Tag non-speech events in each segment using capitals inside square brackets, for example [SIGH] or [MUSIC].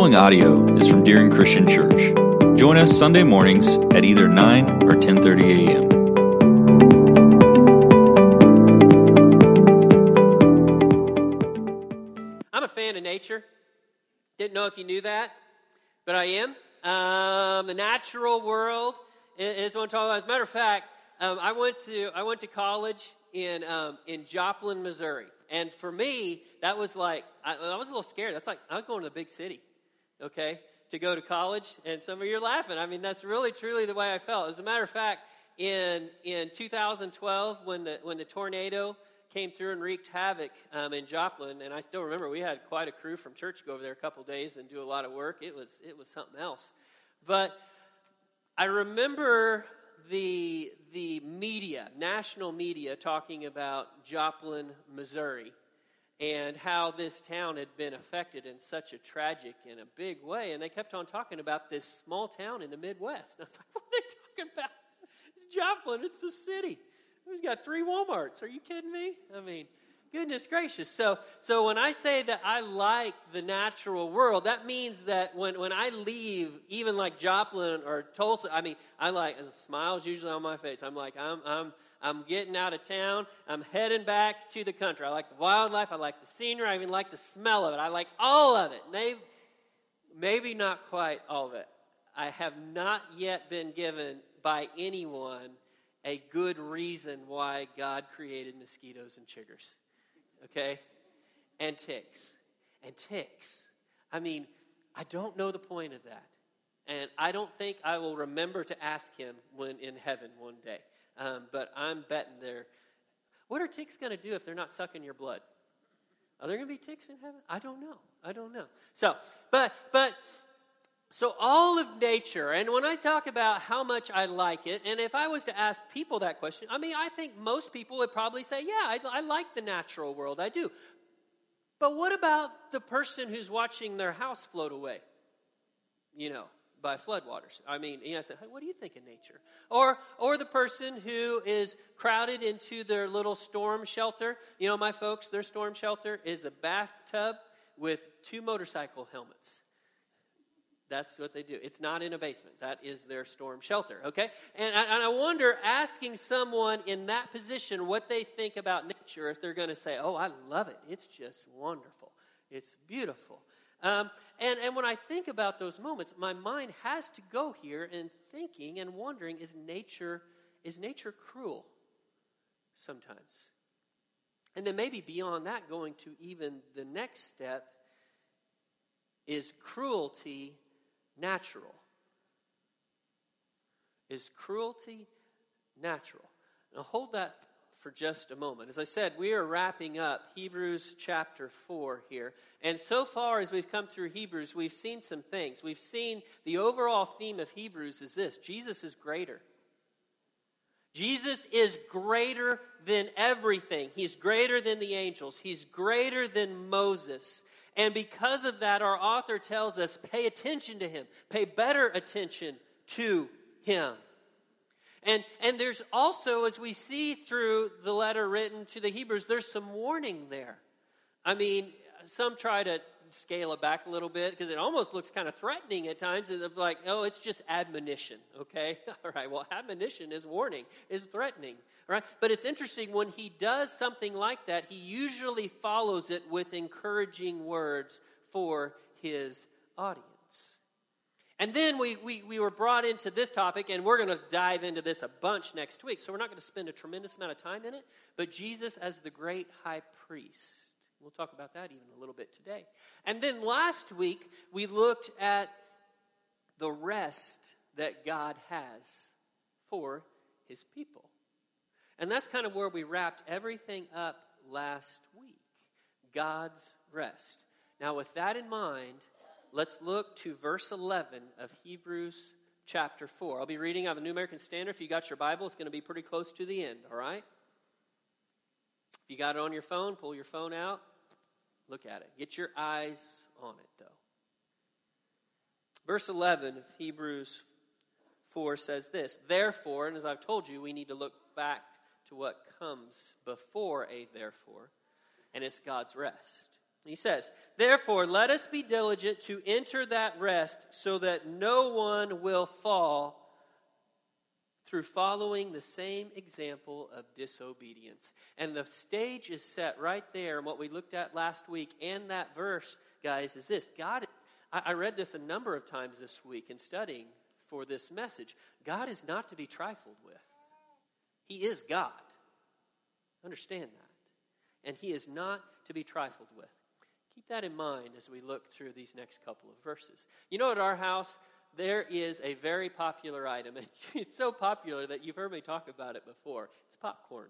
following audio is from Deering Christian Church. Join us Sunday mornings at either 9 or 10:30 a.m. I'm a fan of nature. Didn't know if you knew that, but I am. Um, the natural world is what I'm talking about. As a matter of fact, um, I went to I went to college in um, in Joplin, Missouri, and for me, that was like I, I was a little scared. That's like I was going to the big city, okay, to go to college. And some of you are laughing. I mean, that's really truly the way I felt. As a matter of fact, in in 2012, when the when the tornado came through and wreaked havoc um, in Joplin, and I still remember we had quite a crew from church go over there a couple days and do a lot of work. It was it was something else, but I remember the the media, national media, talking about Joplin, Missouri, and how this town had been affected in such a tragic and a big way. And they kept on talking about this small town in the Midwest. And I was like, what are they talking about? It's Joplin, it's the city. We've got three Walmarts. Are you kidding me? I mean, goodness gracious. So, so when I say that I like the natural world, that means that when, when I leave, even like Joplin or Tulsa, I mean, I like, and smile's usually on my face. I'm like, I'm, I'm, I'm getting out of town. I'm heading back to the country. I like the wildlife. I like the scenery. I even like the smell of it. I like all of it. Maybe, maybe not quite all of it. I have not yet been given by anyone a good reason why God created mosquitoes and chiggers. Okay? And ticks. And ticks. I mean, I don't know the point of that. And I don't think I will remember to ask him when in heaven one day. Um, but I'm betting there. What are ticks going to do if they're not sucking your blood? Are there going to be ticks in heaven? I don't know. I don't know. So, but, but, so, all of nature, and when I talk about how much I like it, and if I was to ask people that question, I mean, I think most people would probably say, Yeah, I, I, like the natural world, I do. But what about the person who's watching their house float away? You know, by floodwaters. I mean, you know, I said, hey, what do you think of nature? Or, or the person who is crowded into their little storm shelter. You know, my folks, their storm shelter is a bathtub with two motorcycle helmets. That's what they do. It's not in a basement. That is their storm shelter, okay? And I, and I wonder, asking someone in that position what they think about nature, if they're going to say, oh, I love it. It's just wonderful. It's beautiful. Um, and, and when I think about those moments, my mind has to go here and thinking and wondering, is nature, is nature cruel sometimes? And then maybe beyond that, going to even the next step, is cruelty natural? Is cruelty natural? Now hold that for just a moment. As I said, we are wrapping up Hebrews chapter 4 here. And so far as we've come through Hebrews, we've seen some things. We've seen the overall theme of Hebrews is this Jesus is greater. Jesus is greater than everything. He's greater than the angels. He's greater than Moses. And because of that, our author tells us pay attention to him, pay better attention to him. And, and there's also, as we see through the letter written to the Hebrews, there's some warning there. I mean, some try to scale it back a little bit because it almost looks kind of threatening at times. It's like, oh, it's just admonition, okay? [LAUGHS] All right, well, admonition is warning, is threatening, right? But it's interesting when he does something like that, he usually follows it with encouraging words for his audience. And then we, we, we were brought into this topic, and we're going to dive into this a bunch next week. So we're not going to spend a tremendous amount of time in it, but Jesus as the great high priest. We'll talk about that even a little bit today. And then last week, we looked at the rest that God has for his people. And that's kind of where we wrapped everything up last week God's rest. Now, with that in mind, let's look to verse 11 of Hebrews chapter 4. I'll be reading out of the New American Standard. If you got your Bible, it's going to be pretty close to the end, all right? If you got it on your phone, pull your phone out, look at it. Get your eyes on it, though. Verse 11 of Hebrews 4 says this Therefore, and as I've told you, we need to look back to what comes before a therefore, and it's God's rest. He says, Therefore, let us be diligent to enter that rest so that no one will fall through following the same example of disobedience. And the stage is set right there. And what we looked at last week and that verse, guys, is this God, I read this a number of times this week in studying for this message. God is not to be trifled with, He is God. Understand that. And He is not to be trifled with. Keep that in mind as we look through these next couple of verses. You know, at our house, there is a very popular item, [LAUGHS] and it's so popular that you've heard me talk about it before. It's popcorn.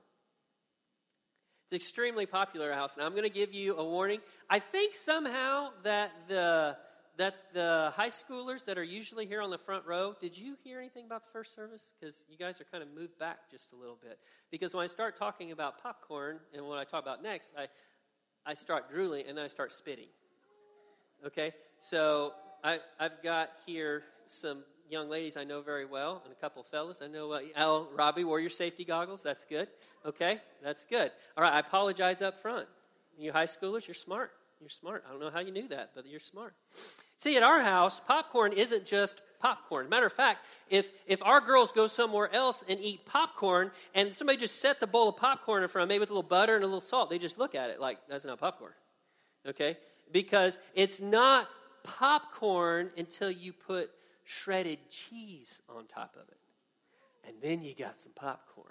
It's extremely popular at our house, Now I'm going to give you a warning. I think somehow that the that the high schoolers that are usually here on the front row, did you hear anything about the first service? Because you guys are kind of moved back just a little bit. Because when I start talking about popcorn and what I talk about next, I, I start drooling and then I start spitting. Okay? So I, I've got here some young ladies I know very well and a couple fellas. I know, uh, Al, Robbie wore your safety goggles. That's good. Okay? That's good. All right, I apologize up front. You high schoolers, you're smart. You're smart. I don't know how you knew that, but you're smart. See, at our house, popcorn isn't just popcorn. Matter of fact, if, if our girls go somewhere else and eat popcorn and somebody just sets a bowl of popcorn in front of them, maybe with a little butter and a little salt, they just look at it like, that's not popcorn. Okay? Because it's not popcorn until you put shredded cheese on top of it. And then you got some popcorn.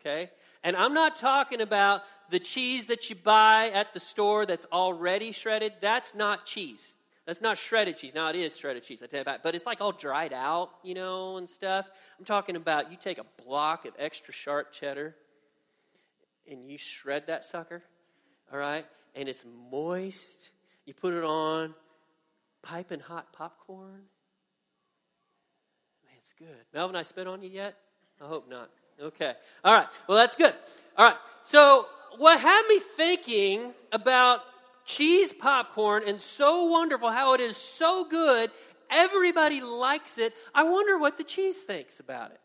Okay? And I'm not talking about the cheese that you buy at the store that's already shredded. That's not cheese. That's not shredded cheese. Now it is shredded cheese, I tell you about, but it's like all dried out, you know, and stuff. I'm talking about you take a block of extra sharp cheddar and you shred that sucker, all right, and it's moist. You put it on piping hot popcorn. Man, it's good. Melvin, I spit on you yet? I hope not. Okay. All right. Well, that's good. All right. So, what had me thinking about cheese popcorn and so wonderful how it is so good. Everybody likes it. I wonder what the cheese thinks about it.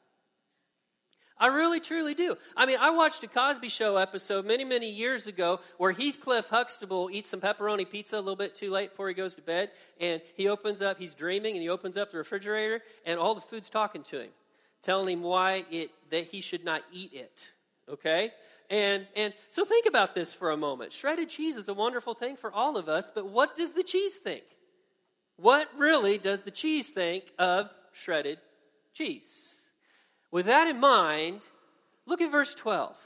I really, truly do. I mean, I watched a Cosby Show episode many, many years ago where Heathcliff Huxtable eats some pepperoni pizza a little bit too late before he goes to bed. And he opens up, he's dreaming, and he opens up the refrigerator, and all the food's talking to him, telling him why it, that he should not eat it. Okay? And, and so think about this for a moment. Shredded cheese is a wonderful thing for all of us, but what does the cheese think? What really does the cheese think of shredded cheese? With that in mind, look at verse 12. It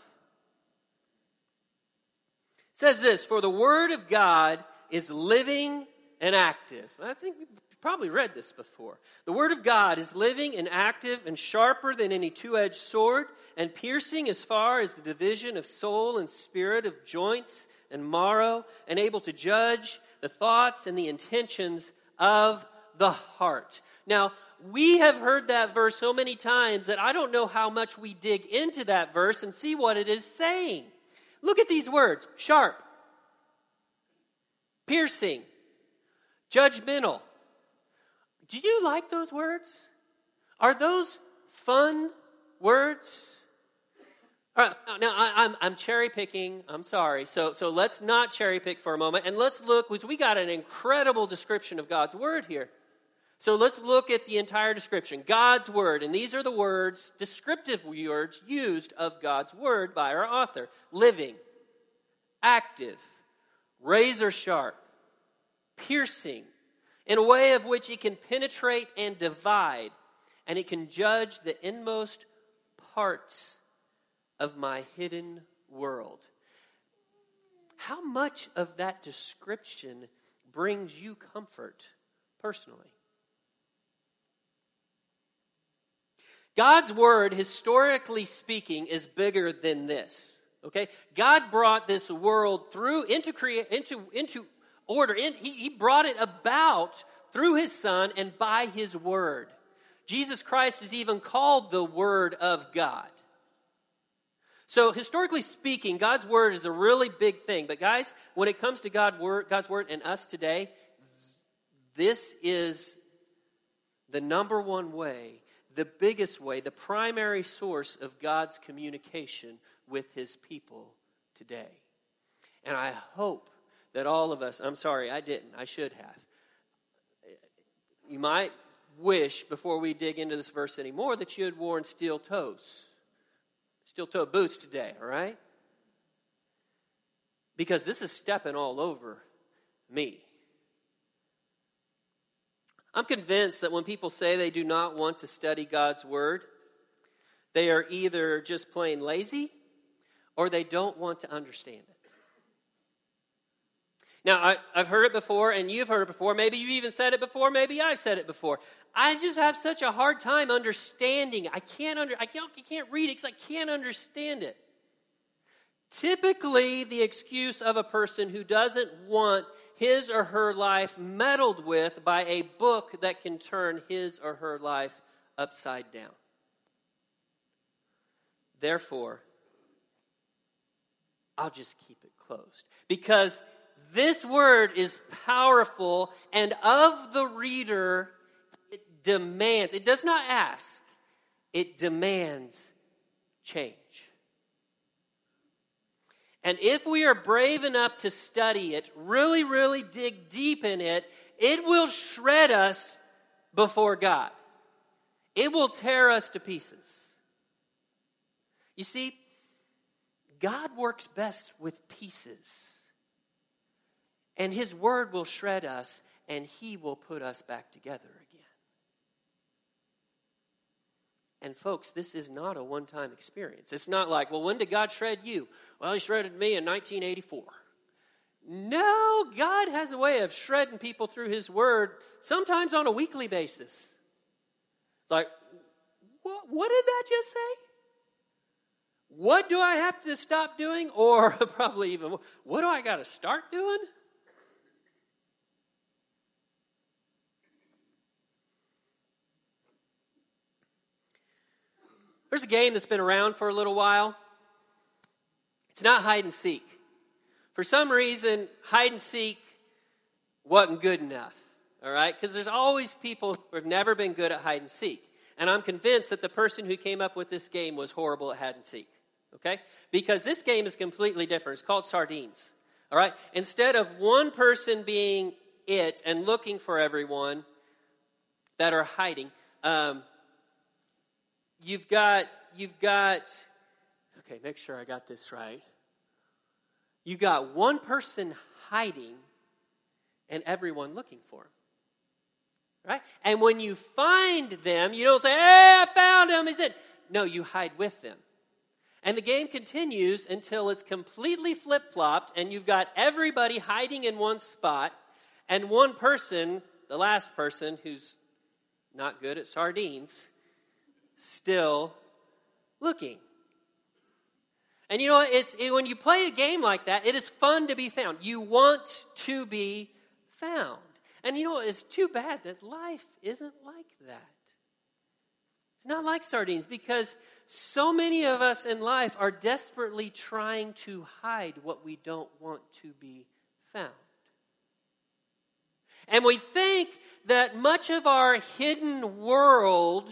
says this For the word of God is living and active. I think probably read this before. The Word of God is living and active and sharper than any two edged sword, and piercing as far as the division of soul and spirit, of joints and marrow, and able to judge the thoughts and the intentions of the heart. Now, we have heard that verse so many times that I don't know how much we dig into that verse and see what it is saying. Look at these words sharp, piercing, judgmental, do you like those words? Are those fun words? Right, now I, am I'm, I'm cherry picking. I'm sorry. So, so let's not cherry pick for a moment and let's look, because we got an incredible description of God's word here. So let's look at the entire description. God's word, and these are the words, descriptive words used of God's word by our author living, active, razor sharp, piercing, in a way of which it can penetrate and divide, and it can judge the inmost parts of my hidden world. How much of that description brings you comfort personally? God's word, historically speaking, is bigger than this. Okay? God brought this world through into create into into order. In, he, he brought it about through his son and by his word. Jesus Christ is even called the Word of God. So, historically speaking, God's Word is a really big thing. But, guys, when it comes to God word, God's Word and us today, this is the number one way, the biggest way, the primary source of God's communication with His people today. And I hope that all of us, I'm sorry, I didn't, I should have. You might wish, before we dig into this verse anymore, that you had worn steel toes, steel toe boots today, all right? Because this is stepping all over me. I'm convinced that when people say they do not want to study God's Word, they are either just plain lazy or they don't want to understand it. Now, I, have heard it before, and you've heard it before. Maybe you even said it before. Maybe I've said it before. I just have such a hard time understanding. I can't under. I can't, I can't read it because I can't understand it. Typically, the excuse of a person who doesn't want his or her life meddled with by a book that can turn his or her life upside down. Therefore, I'll just keep it closed. Because this word is powerful, and of the reader, it demands, it does not ask, it demands change. And if we are brave enough to study it, really, really dig deep in it, it will shred us before God. It will tear us to pieces. You see, God works best with pieces. And His Word will shred us, and He will put us back together again. And, folks, this is not a one time experience. It's not like, well, when did God shred you? Well, He shredded me in 1984. No, God has a way of shredding people through His Word, sometimes on a weekly basis. Like, what, what did that just say? What do I have to stop doing? [LAUGHS] Or probably even, what do I got to start doing? There's a game that's been around for a little while. It's not hide and seek. For some reason, hide and seek wasn't good enough. All right? Because there's always people who have never been good at hide and seek. And I'm convinced that the person who came up with this game was horrible at hide and seek. Okay? Because this game is completely different. It's called sardines. All right? Instead of one person being it and looking for everyone that are hiding, um, you've got you've got okay make sure i got this right. You got one person hiding and everyone looking for him right? And when you find them you don't say hey i found him is it? No you hide with them. And the game continues until it's completely flip-flopped and you've got everybody hiding in one spot and one person the last person who's not good at sardines still looking. And you know, it's it, when you play a game like that, it is fun to be found. You want to be found. And you know, it's too bad that life isn't like that. It's not like sardines because so many of us in life are desperately trying to hide what we don't want to be found. And we think that much of our hidden world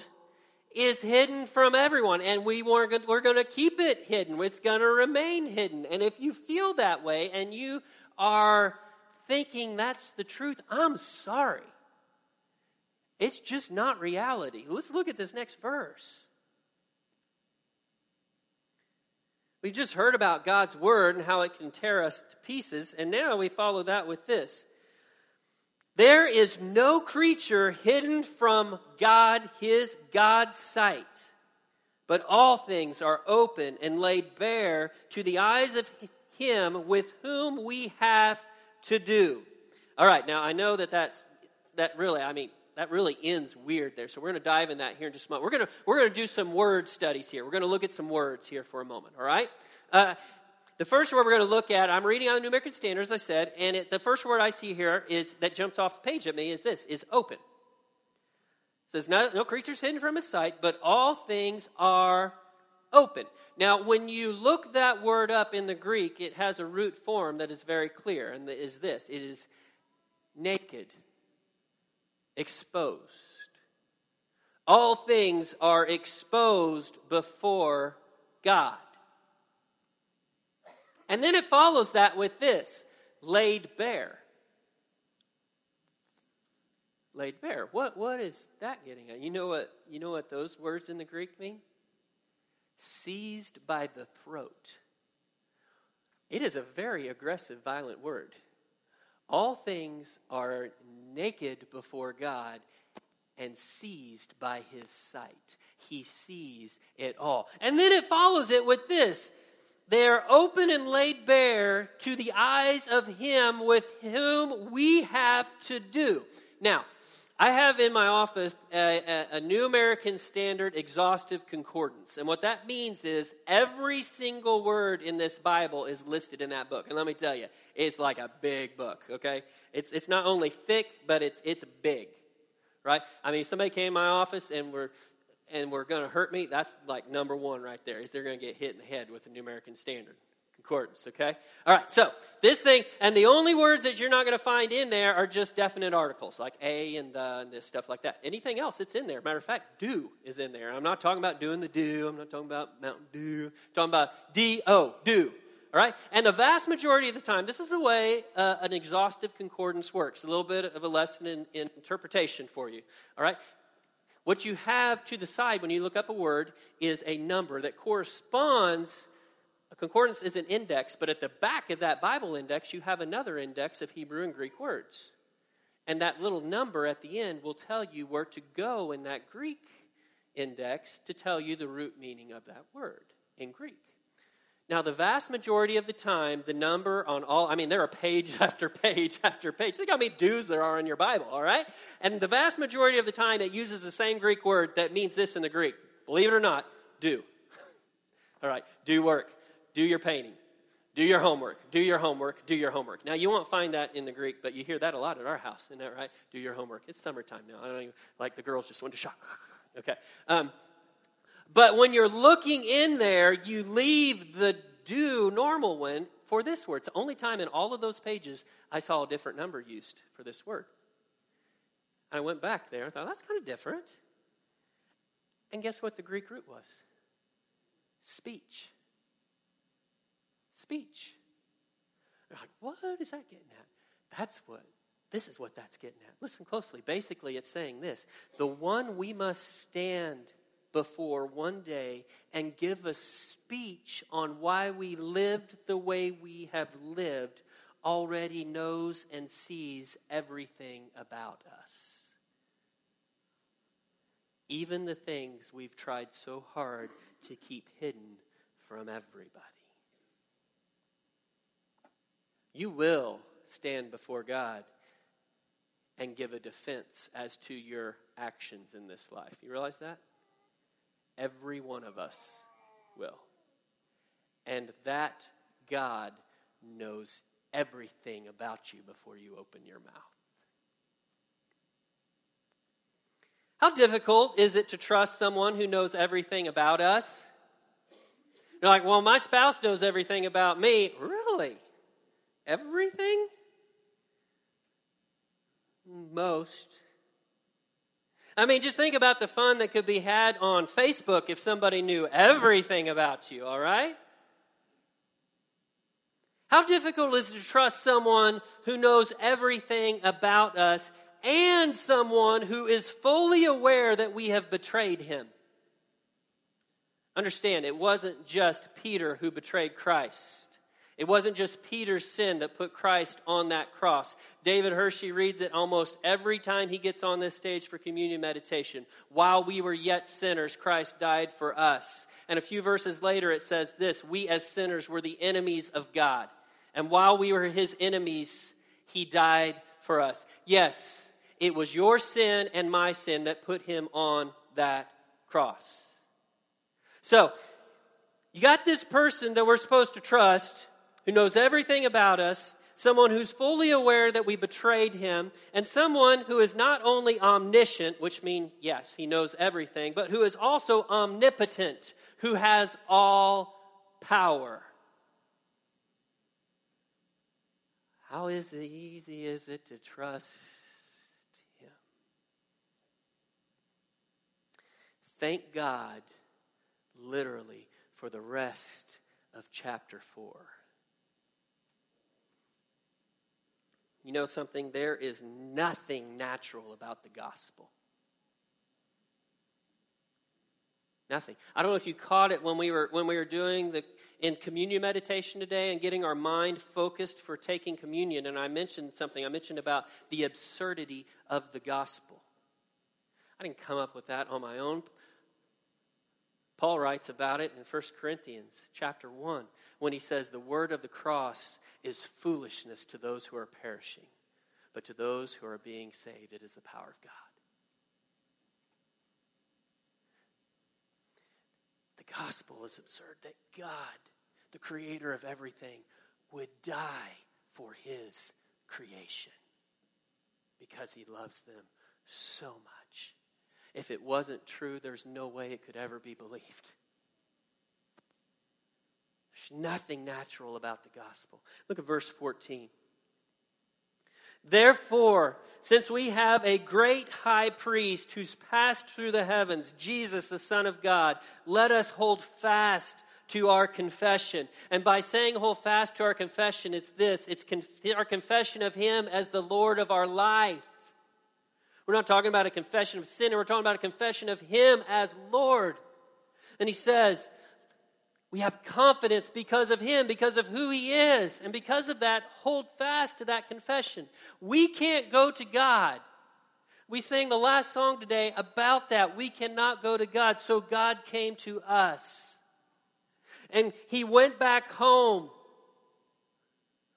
is hidden from everyone, and we we're going, to keep it hidden. It's going to remain hidden. And if you feel that way and you are thinking that's the truth, I'm sorry. It's just not reality. Let's look at this next verse. We just heard about God's word and how it can tear us to pieces, and now we follow that with this. There is no creature hidden from God, his God's sight. But all things are open and laid bare to the eyes of him with whom we have to do. All right, now I know that that's that really, I mean, that really ends weird there. So we're going to dive in that here in just a moment. We're going to we're going to do some word studies here. We're going to look at some words here for a moment. All right. Uh, the first word we're going to look at, I'm reading on the New American Standard, as I said, and it, the first word I see here is that jumps off the page at me is this: is open. It says no, no creatures hidden from his sight, but all things are open. Now, when you look that word up in the Greek, it has a root form that is very clear, and is this: it is naked, exposed. All things are exposed before God. And then it follows that with this laid bare. Laid bare. What, what is that getting at? You know what, you know what those words in the Greek mean? Seized by the throat. It is a very aggressive, violent word. All things are naked before God and seized by his sight. He sees it all. And then it follows it with this they are open and laid bare to the eyes of him with whom we have to do. Now, I have in my office a, a, a, New American Standard Exhaustive Concordance. And what that means is every single word in this Bible is listed in that book. And let me tell you, it's like a big book, okay? It's, it's not only thick, but it's, it's big, right? I mean, somebody came in my office and were and were going to hurt me, that's like number one right there, is they're going to get hit in the head with a New American Standard concordance, okay? All right, so this thing, and the only words that you're not going to find in there are just definite articles, like a and the and this stuff like that. Anything else, it's in there. Matter of fact, do is in there. I'm not talking about doing the do. I'm not talking about Mountain Dew. I'm talking about D-O, do. All right? And the vast majority of the time, this is the way uh, an exhaustive concordance works. A little bit of a lesson in, in interpretation for you. All right? What you have to the side when you look up a word is a number that corresponds. A concordance is an index, but at the back of that Bible index, you have another index of Hebrew and Greek words. And that little number at the end will tell you where to go in that Greek index to tell you the root meaning of that word in Greek. Now, the vast majority of the time, the number on all, I mean, there are page [LAUGHS] after page after page. Think how many do's there are in your Bible, all right? And the vast majority of the time, it uses the same Greek word that means this in the Greek. Believe it or not, do. [LAUGHS] all right, do work, do your painting, do your homework, do your homework, do your homework. Now, you won't find that in the Greek, but you hear that a lot at our house, isn't that right? Do your homework. It's summertime now. I don't even, like the girls just went to shop. [LAUGHS] okay. Um, but when you're looking in there, you leave the do normal one for this word. It's the only time in all of those pages I saw a different number used for this word. I went back there and thought, that's kind of different. And guess what the Greek root was? Speech. Speech. They're like, what is that getting at? That's what, this is what that's getting at. Listen closely. Basically, it's saying this the one we must stand before one day and give a speech on why we lived the way we have lived already knows and sees everything about us. Even the things we've tried so hard to keep hidden from everybody. You will stand before God and give a defense as to your actions in this life. You realize that? Every one of us will. And that God knows everything about you before you open your mouth. How difficult is it to trust someone who knows everything about us? You're like, well, my spouse knows everything about me. Really? Everything? Most. I mean, just think about the fun that could be had on Facebook if somebody knew everything about you, all right? How difficult is it to trust someone who knows everything about us and someone who is fully aware that we have betrayed him? Understand, it wasn't just Peter who betrayed Christ. It wasn't just Peter's sin that put Christ on that cross. David Hershey reads it almost every time he gets on this stage for communion meditation. While we were yet sinners, Christ died for us. And a few verses later, it says this We as sinners were the enemies of God. And while we were his enemies, he died for us. Yes, it was your sin and my sin that put him on that cross. So, you got this person that we're supposed to trust who knows everything about us, someone who's fully aware that we betrayed him, and someone who is not only omniscient, which means, yes, he knows everything, but who is also omnipotent, who has all power. How is it easy is it to trust him? Thank God, literally, for the rest of chapter 4. You know something? There is nothing natural about the gospel. Nothing. I don't know if you caught it when we were when we were doing the in communion meditation today and getting our mind focused for taking communion and I mentioned something. I mentioned about the absurdity of the gospel. I didn't come up with that on my own. Paul writes about it in 1 Corinthians chapter 1 when he says the word of the cross is foolishness to those who are perishing, but to those who are being saved it is the power of God. The gospel is absurd that God, the creator of everything, would die for his creation because he loves them so much. If it wasn't true, there's no way it could ever be believed. There's nothing natural about the gospel. Look at verse 14. Therefore, since we have a great high priest who's passed through the heavens, Jesus, the Son of God, let us hold fast to our confession. And by saying hold fast to our confession, it's this it's conf- our confession of Him as the Lord of our life. We're not talking about a confession of sin, we're talking about a confession of Him as Lord. And He says, we have confidence because of Him, because of who He is. And because of that, hold fast to that confession. We can't go to God. We sang the last song today about that. We cannot go to God, so God came to us. And He went back home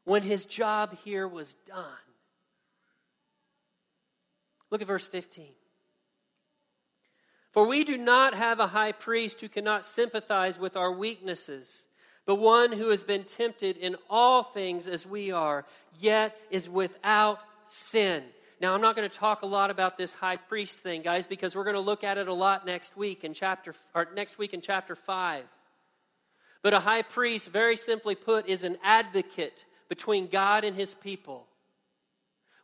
when His job here was done. Look at verse 15. For we do not have a high priest who cannot sympathize with our weaknesses, but one who has been tempted in all things as we are, yet is without sin. Now, I'm not going to talk a lot about this high priest thing, guys, because we're going to look at it a lot next week in chapter or next week in chapter 5. But a high priest, very simply put, is an advocate between God and his people.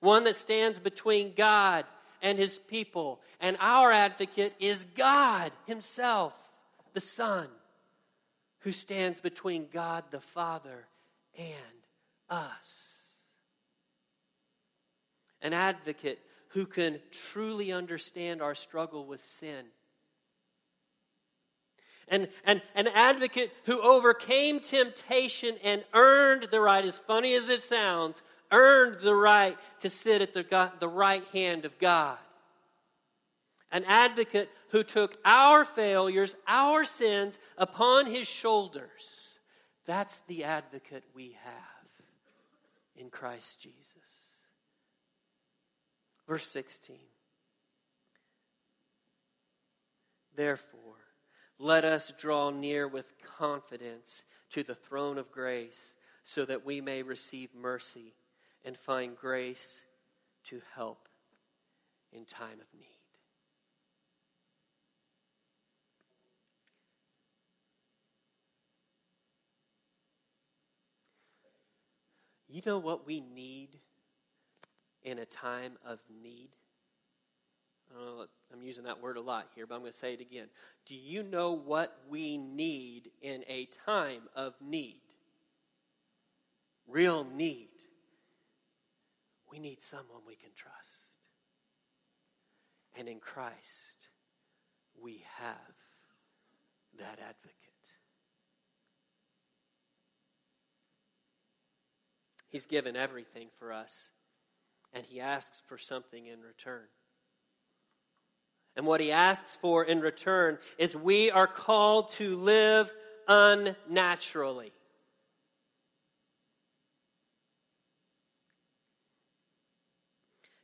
One that stands between God and his people. And our advocate is God himself, the Son, who stands between God the Father and us. An advocate who can truly understand our struggle with sin. And, and an advocate who overcame temptation and earned the right, as funny as it sounds, earned the right to sit at the, God, the right hand of God. An advocate who took our failures, our sins upon his shoulders. That's the advocate we have in Christ Jesus. Verse 16. Therefore, let us draw near with confidence to the throne of grace so that we may receive mercy and find grace to help in time of need. You know what we need in a time of need? I'm using that word a lot here, but I'm going to say it again. Do you know what we need in a time of need? Real need we need someone we can trust. And in Christ, we have that advocate. He's given everything for us, and He asks for something in return. And what He asks for in return is we are called to live unnaturally.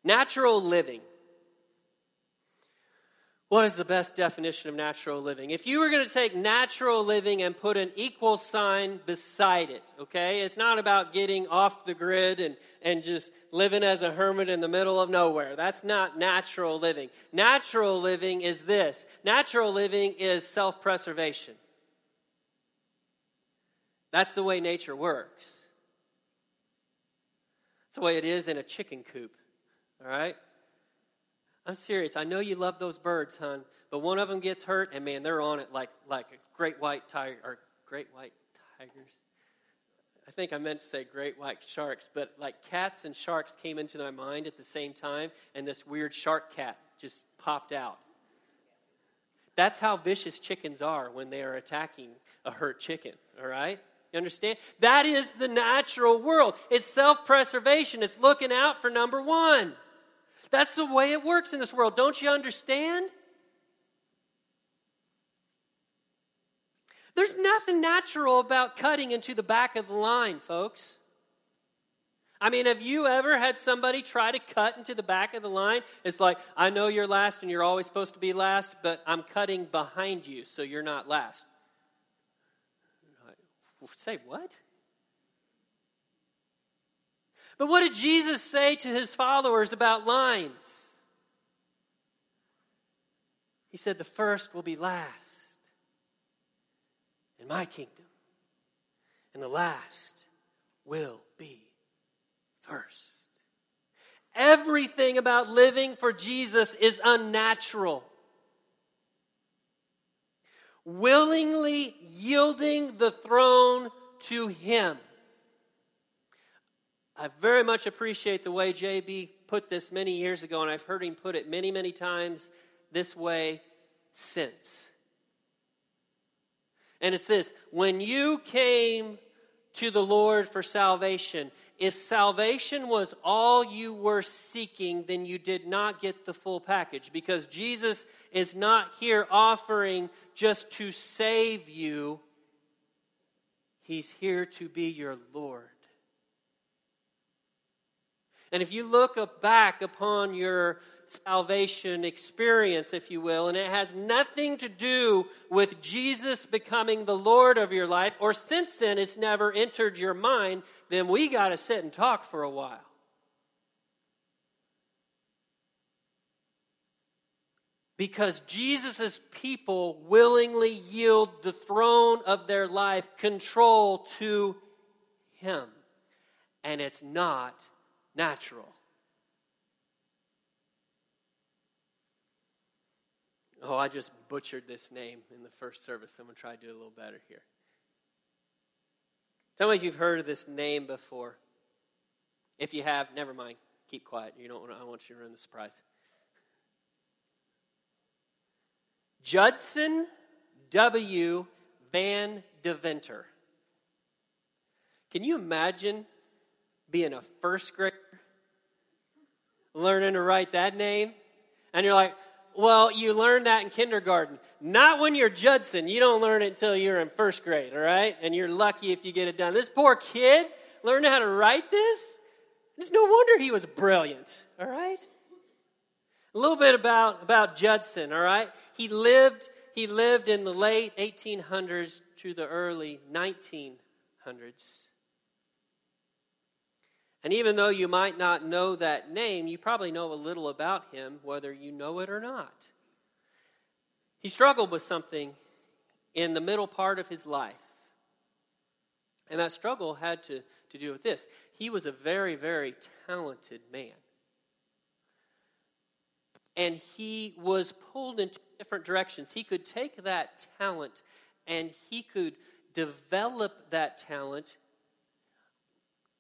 Natural living. What is the best definition of natural living? If you were going to take natural living and put an equal sign beside it, okay? It's not about getting off the grid and, and just living as a hermit in the middle of nowhere. That's not natural living. Natural living is this natural living is self preservation. That's the way nature works. It's the way it is in a chicken coop. All right? I'm serious. I know you love those birds, hon, but one of them gets hurt, and man, they're on it like like a great white tiger or great white tigers. I think I meant to say great white sharks, but like cats and sharks came into my mind at the same time, and this weird shark cat just popped out. That's how vicious chickens are when they are attacking a hurt chicken, all right? You understand? That is the natural world. It's self preservation, it's looking out for number one. That's the way it works in this world. Don't you understand? There's nothing natural about cutting into the back of the line, folks. I mean, have you ever had somebody try to cut into the back of the line? It's like, I know you're last and you're always supposed to be last, but I'm cutting behind you so you're not last. Say what? But what did Jesus say to his followers about lines? He said, The first will be last in my kingdom, and the last will be first. Everything about living for Jesus is unnatural. Willingly yielding the throne to Him. I very much appreciate the way JB put this many years ago, and I've heard him put it many, many times this way since. And it's this when you came to the Lord for salvation, if salvation was all you were seeking, then you did not get the full package because Jesus is not here offering just to save you, He's here to be your Lord. And if you look back upon your salvation experience, if you will, and it has nothing to do with Jesus becoming the Lord of your life, or since then it's never entered your mind, then we got to sit and talk for a while. Because Jesus' people willingly yield the throne of their life control to Him. And it's not natural. Oh, I just butchered this name in the first service. I'm going to try to do a little better here. Tell me if you've heard of this name before. If you have, never mind. Keep quiet. You don't want to, I want you to ruin the surprise. Judson W. Van Deventer. Can you imagine being a first grader, learning to write that name? And you're like, well, you learn that in kindergarten. Not when you're Judson. You don't learn it until you're in first grade, all right? And you're lucky if you get it done. This poor kid learned how to write this. It's no wonder he was brilliant, all right? A little bit about, about Judson, all right? He lived, he lived in the late 1800s to the early 1900s. And even though you might not know that name, you probably know a little about him, whether you know it or not. He struggled with something in the middle part of his life. And that struggle had to, to do with this. He was a very, very talented man. And he was pulled in different directions. He could take that talent and he could develop that talent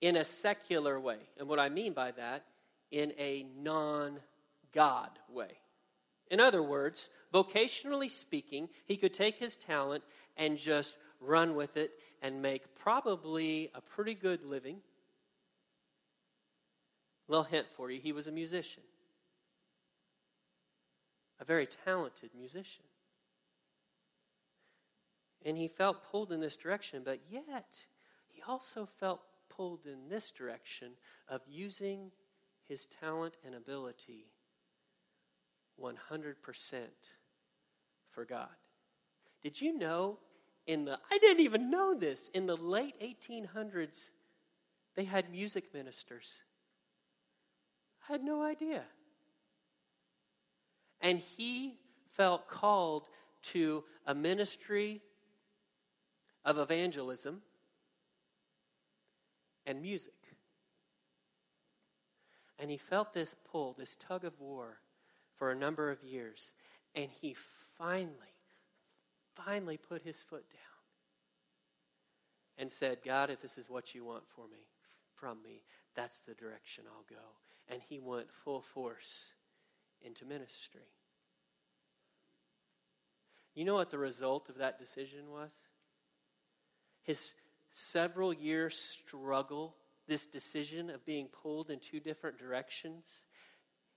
in a secular way. And what I mean by that, in a non God way. In other words, vocationally speaking, he could take his talent and just run with it and make probably a pretty good living. Little hint for you he was a musician, a very talented musician. And he felt pulled in this direction, but yet he also felt pulled in this direction of using his talent and ability 100% for God. Did you know in the, I didn't even know this, in the late 1800s, they had music ministers. I had no idea. And he felt called to a ministry of evangelism and music. And he felt this pull, this tug of war for a number of years. And he finally, finally put his foot down and said, God, if this is what you want for me, from me, that's the direction I'll go. And he went full force into ministry. You know what the result of that decision was? His several year struggle, this decision of being pulled in two different directions,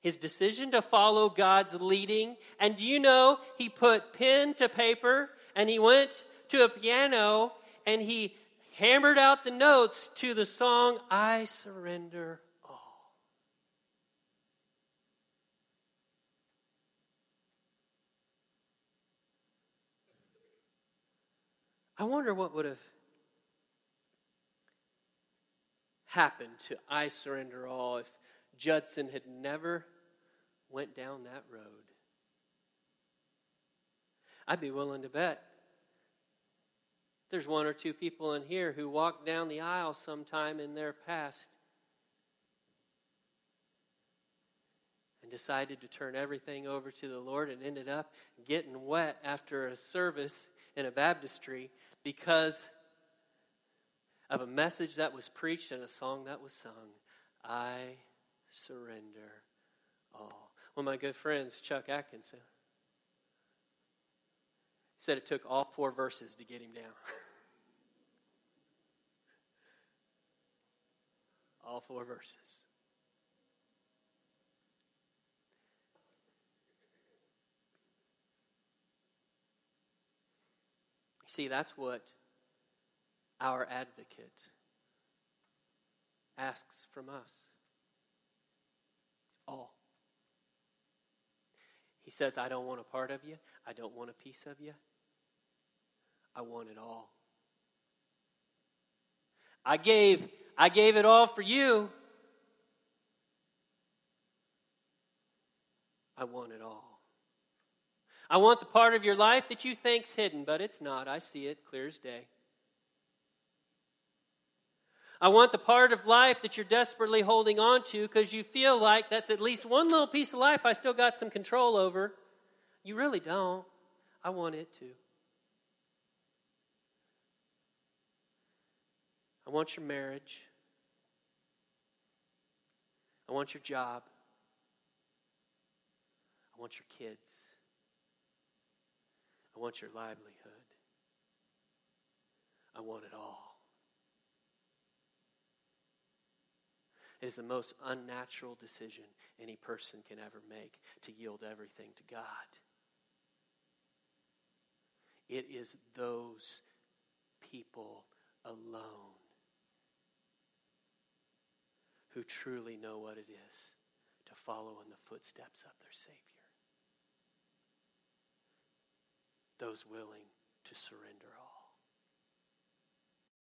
his decision to follow God's leading. And do you know, he put pen to paper and he went to a piano and he hammered out the notes to the song, I Surrender All. I wonder what would have happened to I Surrender All if Judson had never went down that road. I'd be willing to bet there's one or two people in here who walked down the aisle sometime in their past and decided to turn everything over to the Lord and ended up getting wet after a service in a baptistry because of a message that was preached and a song that was sung. I surrender all. One of my good friends, Chuck Atkinson, said it took all four verses to get him down. [LAUGHS] all four verses. See, that's what our advocate asks from us. All. He says, I don't want a part of you. I don't want a piece of you. I want it all. I gave I gave it all for you. I want it all. I want the part of your life that you think's hidden, but it's not. I see it clear as day. I want the part of life that you're desperately holding on to because you feel like that's at least one little piece of life I still got some control over. You really don't. I want it to. I want your marriage. I want your job. I want your kids. I want your livelihood. I want it all. Is the most unnatural decision any person can ever make to yield everything to God. It is those people alone who truly know what it is to follow in the footsteps of their Savior. Those willing to surrender all.